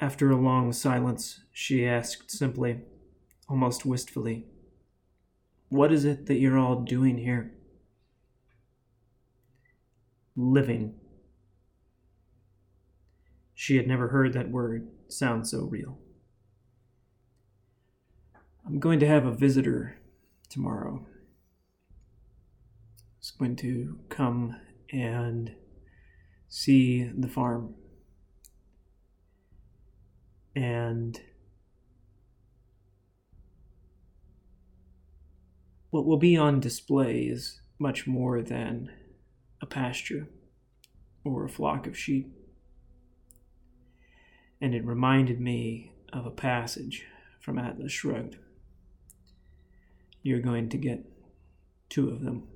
After a long silence, she asked simply, almost wistfully, What is it that you're all doing here? Living. She had never heard that word sound so real. I'm going to have a visitor tomorrow. He's going to come and see the farm. And what will be on display is much more than a pasture or a flock of sheep. And it reminded me of a passage from Atlas Shrugged. You're going to get two of them.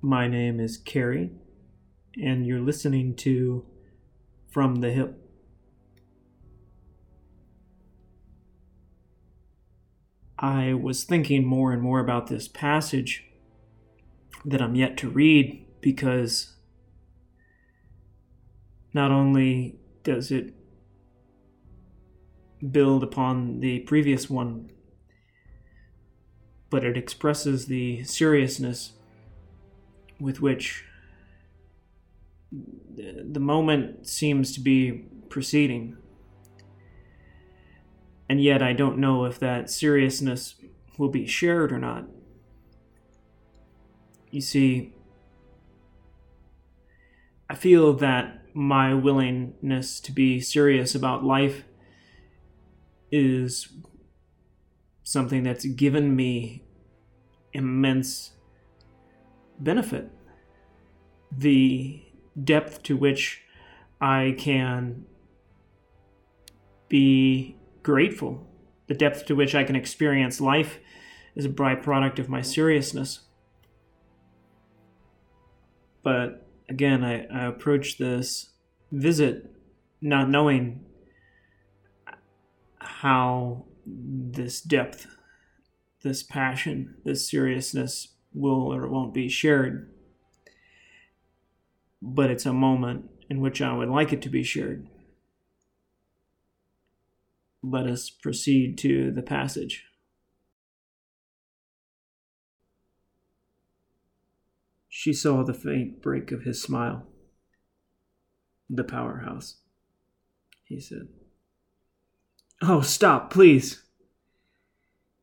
My name is Carrie, and you're listening to From the Hip. I was thinking more and more about this passage that I'm yet to read because not only does it build upon the previous one, but it expresses the seriousness with which the moment seems to be proceeding. And yet, I don't know if that seriousness will be shared or not. You see, I feel that my willingness to be serious about life is something that's given me immense benefit. The depth to which I can be grateful, the depth to which I can experience life is a byproduct of my seriousness. But again, I, I approach this visit not knowing how this depth, this passion, this seriousness will or won't be shared. But it's a moment in which I would like it to be shared. Let us proceed to the passage. She saw the faint break of his smile. The powerhouse, he said. Oh, stop, please.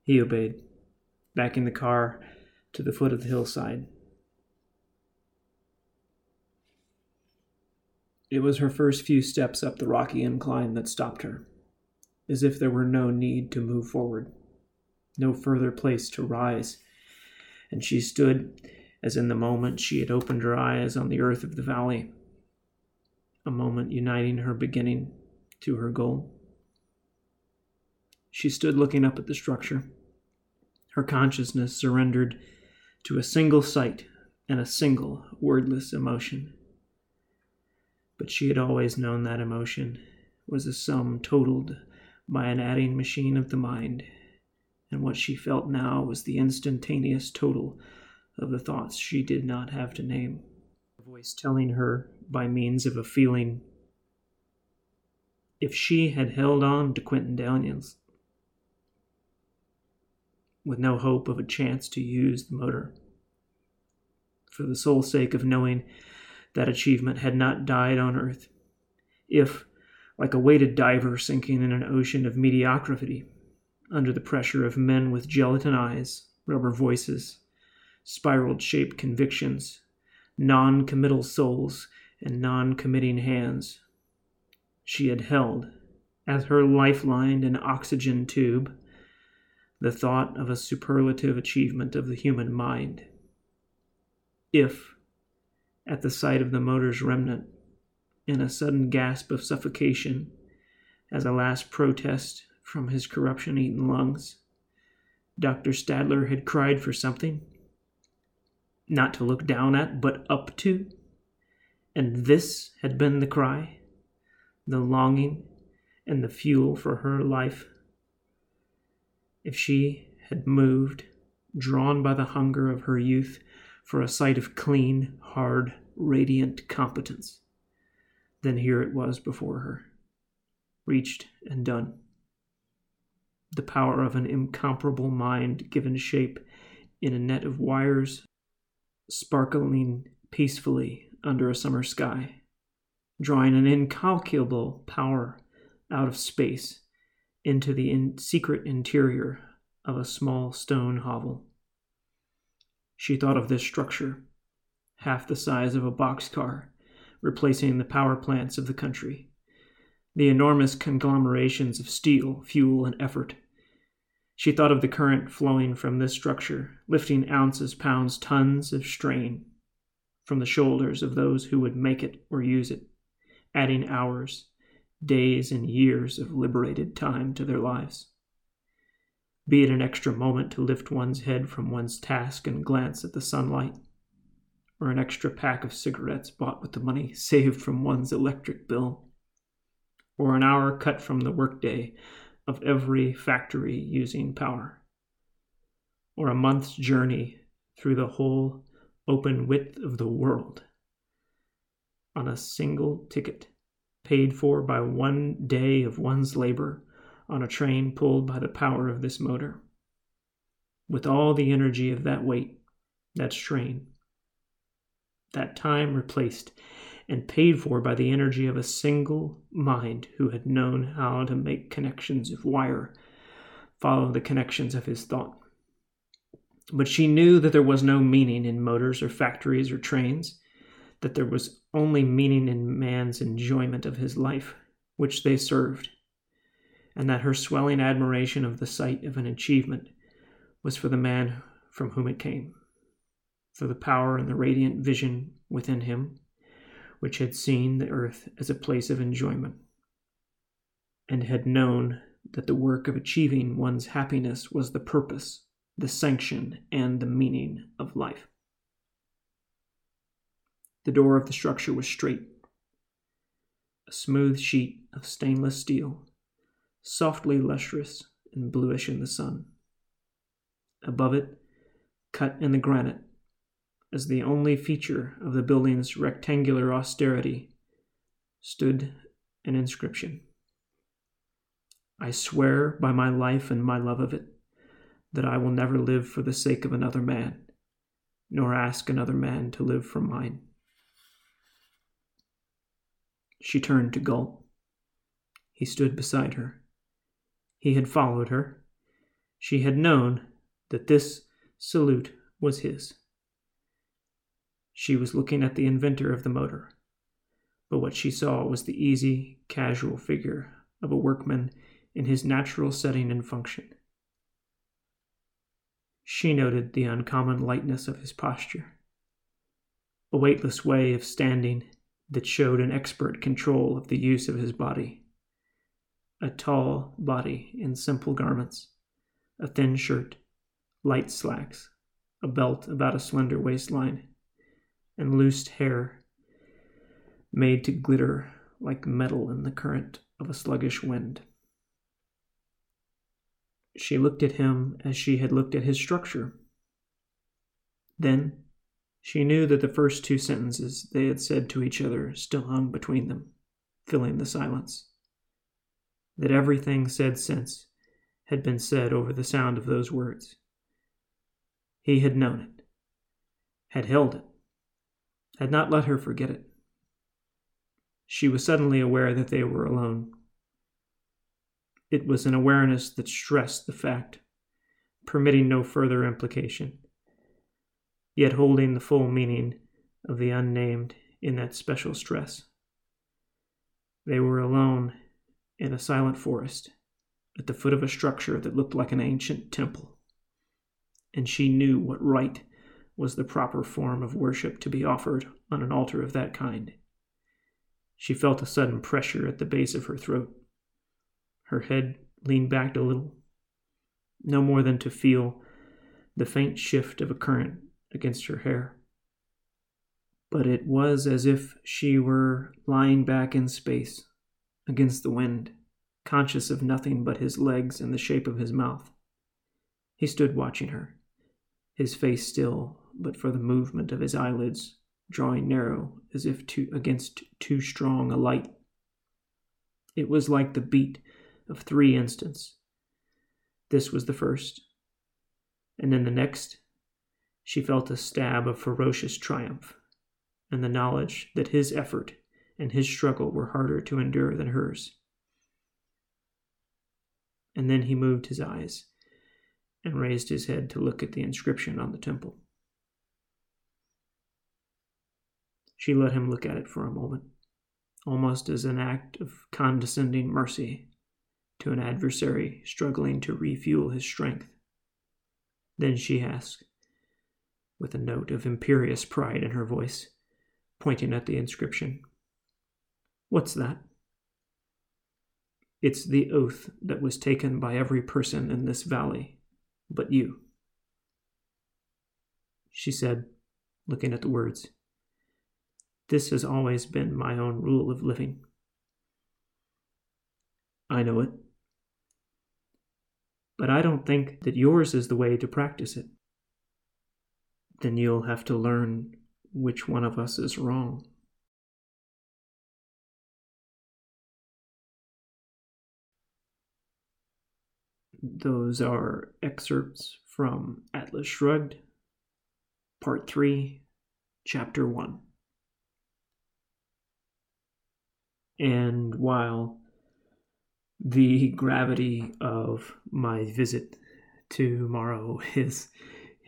He obeyed, backing the car to the foot of the hillside. It was her first few steps up the rocky incline that stopped her, as if there were no need to move forward, no further place to rise, and she stood as in the moment she had opened her eyes on the earth of the valley, a moment uniting her beginning to her goal. She stood looking up at the structure, her consciousness surrendered to a single sight and a single wordless emotion. But she had always known that emotion was a sum totaled by an adding machine of the mind, and what she felt now was the instantaneous total of the thoughts she did not have to name. A voice telling her, by means of a feeling, if she had held on to Quentin Daniels, with no hope of a chance to use the motor, for the sole sake of knowing that achievement had not died on Earth, if, like a weighted diver sinking in an ocean of mediocrity, under the pressure of men with gelatin eyes, rubber voices, spiraled shaped convictions, non committal souls, and non committing hands. She had held, as her lifeline and oxygen tube, the thought of a superlative achievement of the human mind. If, at the sight of the motor's remnant, in a sudden gasp of suffocation, as a last protest from his corruption eaten lungs, Dr. Stadler had cried for something, not to look down at, but up to. And this had been the cry, the longing, and the fuel for her life. If she had moved, drawn by the hunger of her youth for a sight of clean, hard, radiant competence. Then here it was before her, reached and done. The power of an incomparable mind given shape in a net of wires, sparkling peacefully under a summer sky, drawing an incalculable power out of space into the in secret interior of a small stone hovel. She thought of this structure, half the size of a boxcar, replacing the power plants of the country, the enormous conglomerations of steel, fuel, and effort. She thought of the current flowing from this structure, lifting ounces, pounds, tons of strain from the shoulders of those who would make it or use it, adding hours, days, and years of liberated time to their lives be it an extra moment to lift one's head from one's task and glance at the sunlight, or an extra pack of cigarettes bought with the money saved from one's electric bill, or an hour cut from the workday of every factory using power, or a month's journey through the whole open width of the world on a single ticket paid for by one day of one's labor on a train pulled by the power of this motor. With all the energy of that weight, that strain, that time replaced and paid for by the energy of a single mind who had known how to make connections of wire follow the connections of his thought. But she knew that there was no meaning in motors or factories or trains, that there was only meaning in man's enjoyment of his life, which they served and that her swelling admiration of the sight of an achievement was for the man from whom it came, for the power and the radiant vision within him, which had seen the earth as a place of enjoyment, and had known that the work of achieving one's happiness was the purpose, the sanction, and the meaning of life. The door of the structure was straight, a smooth sheet of stainless steel softly lustrous and bluish in the sun. Above it, cut in the granite, as the only feature of the building's rectangular austerity, stood an inscription. I swear by my life and my love of it that I will never live for the sake of another man, nor ask another man to live for mine. She turned to Galt. He stood beside her. He had followed her. She had known that this salute was his. She was looking at the inventor of the motor, but what she saw was the easy, casual figure of a workman in his natural setting and function. She noted the uncommon lightness of his posture, a weightless way of standing that showed an expert control of the use of his body a tall body in simple garments, a thin shirt, light slacks, a belt about a slender waistline, and loosed hair made to glitter like metal in the current of a sluggish wind. She looked at him as she had looked at his structure. Then she knew that the first two sentences they had said to each other still hung between them, filling the silence that everything said since had been said over the sound of those words. He had known it, had held it, had not let her forget it. She was suddenly aware that they were alone. It was an awareness that stressed the fact, permitting no further implication, yet holding the full meaning of the unnamed in that special stress. They were alone in a silent forest at the foot of a structure that looked like an ancient temple. And she knew what rite was the proper form of worship to be offered on an altar of that kind. She felt a sudden pressure at the base of her throat. Her head leaned back a little, no more than to feel the faint shift of a current against her hair. But it was as if she were lying back in space, against the wind, conscious of nothing but his legs and the shape of his mouth. He stood watching her, his face still but for the movement of his eyelids drawing narrow as if to, against too strong a light. It was like the beat of three instants. This was the first. And in the next, she felt a stab of ferocious triumph, and the knowledge that his effort and his struggle were harder to endure than hers. And then he moved his eyes and raised his head to look at the inscription on the temple. She let him look at it for a moment, almost as an act of condescending mercy to an adversary struggling to refuel his strength. Then she asked, with a note of imperious pride in her voice, pointing at the inscription, What's that? It's the oath that was taken by every person in this valley, but you. She said, looking at the words, This has always been my own rule of living. I know it. But I don't think that yours is the way to practice it. Then you'll have to learn which one of us is wrong. Those are excerpts from Atlas Shrugged, Part 3, Chapter 1. And while the gravity of my visit to Morrow is,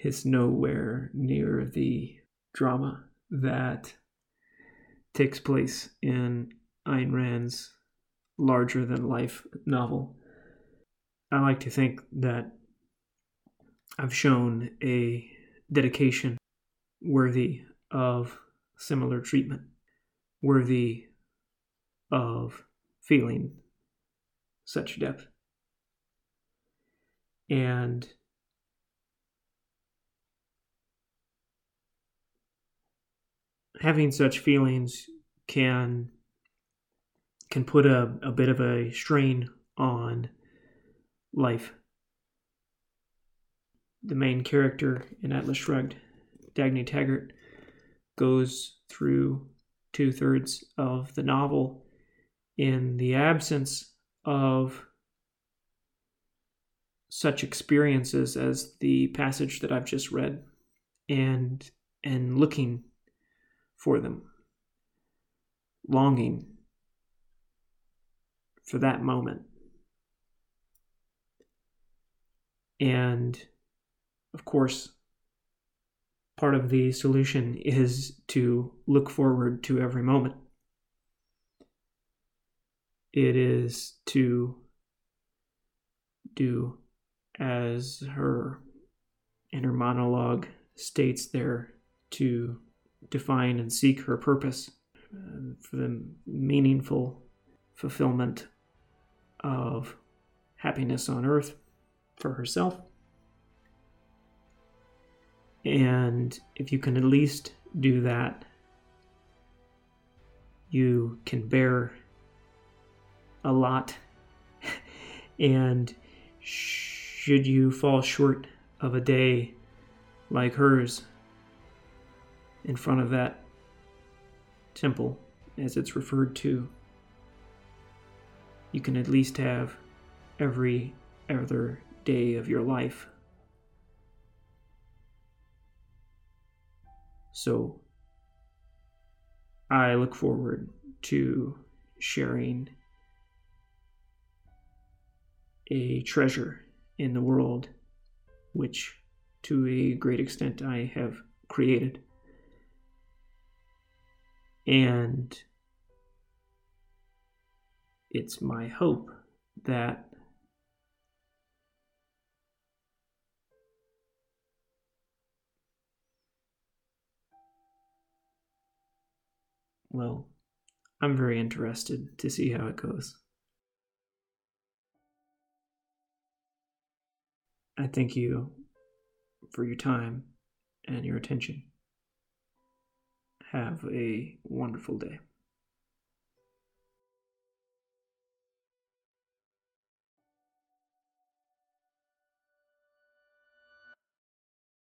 is nowhere near the drama that takes place in Ayn Rand's larger than life novel I like to think that I've shown a dedication worthy of similar treatment, worthy of feeling such depth. And having such feelings can can put a, a bit of a strain on life. The main character in Atlas Shrugged, Dagny Taggart, goes through two thirds of the novel in the absence of such experiences as the passage that I've just read and and looking for them longing for that moment And of course, part of the solution is to look forward to every moment. It is to do as her inner monologue states there to define and seek her purpose uh, for the meaningful fulfillment of happiness on earth for herself. And if you can at least do that, you can bear a lot. and should you fall short of a day like hers in front of that temple, as it's referred to, you can at least have every other day of your life. So I look forward to sharing a treasure in the world which to a great extent I have created. And it's my hope that Well, I'm very interested to see how it goes. I thank you for your time and your attention. Have a wonderful day.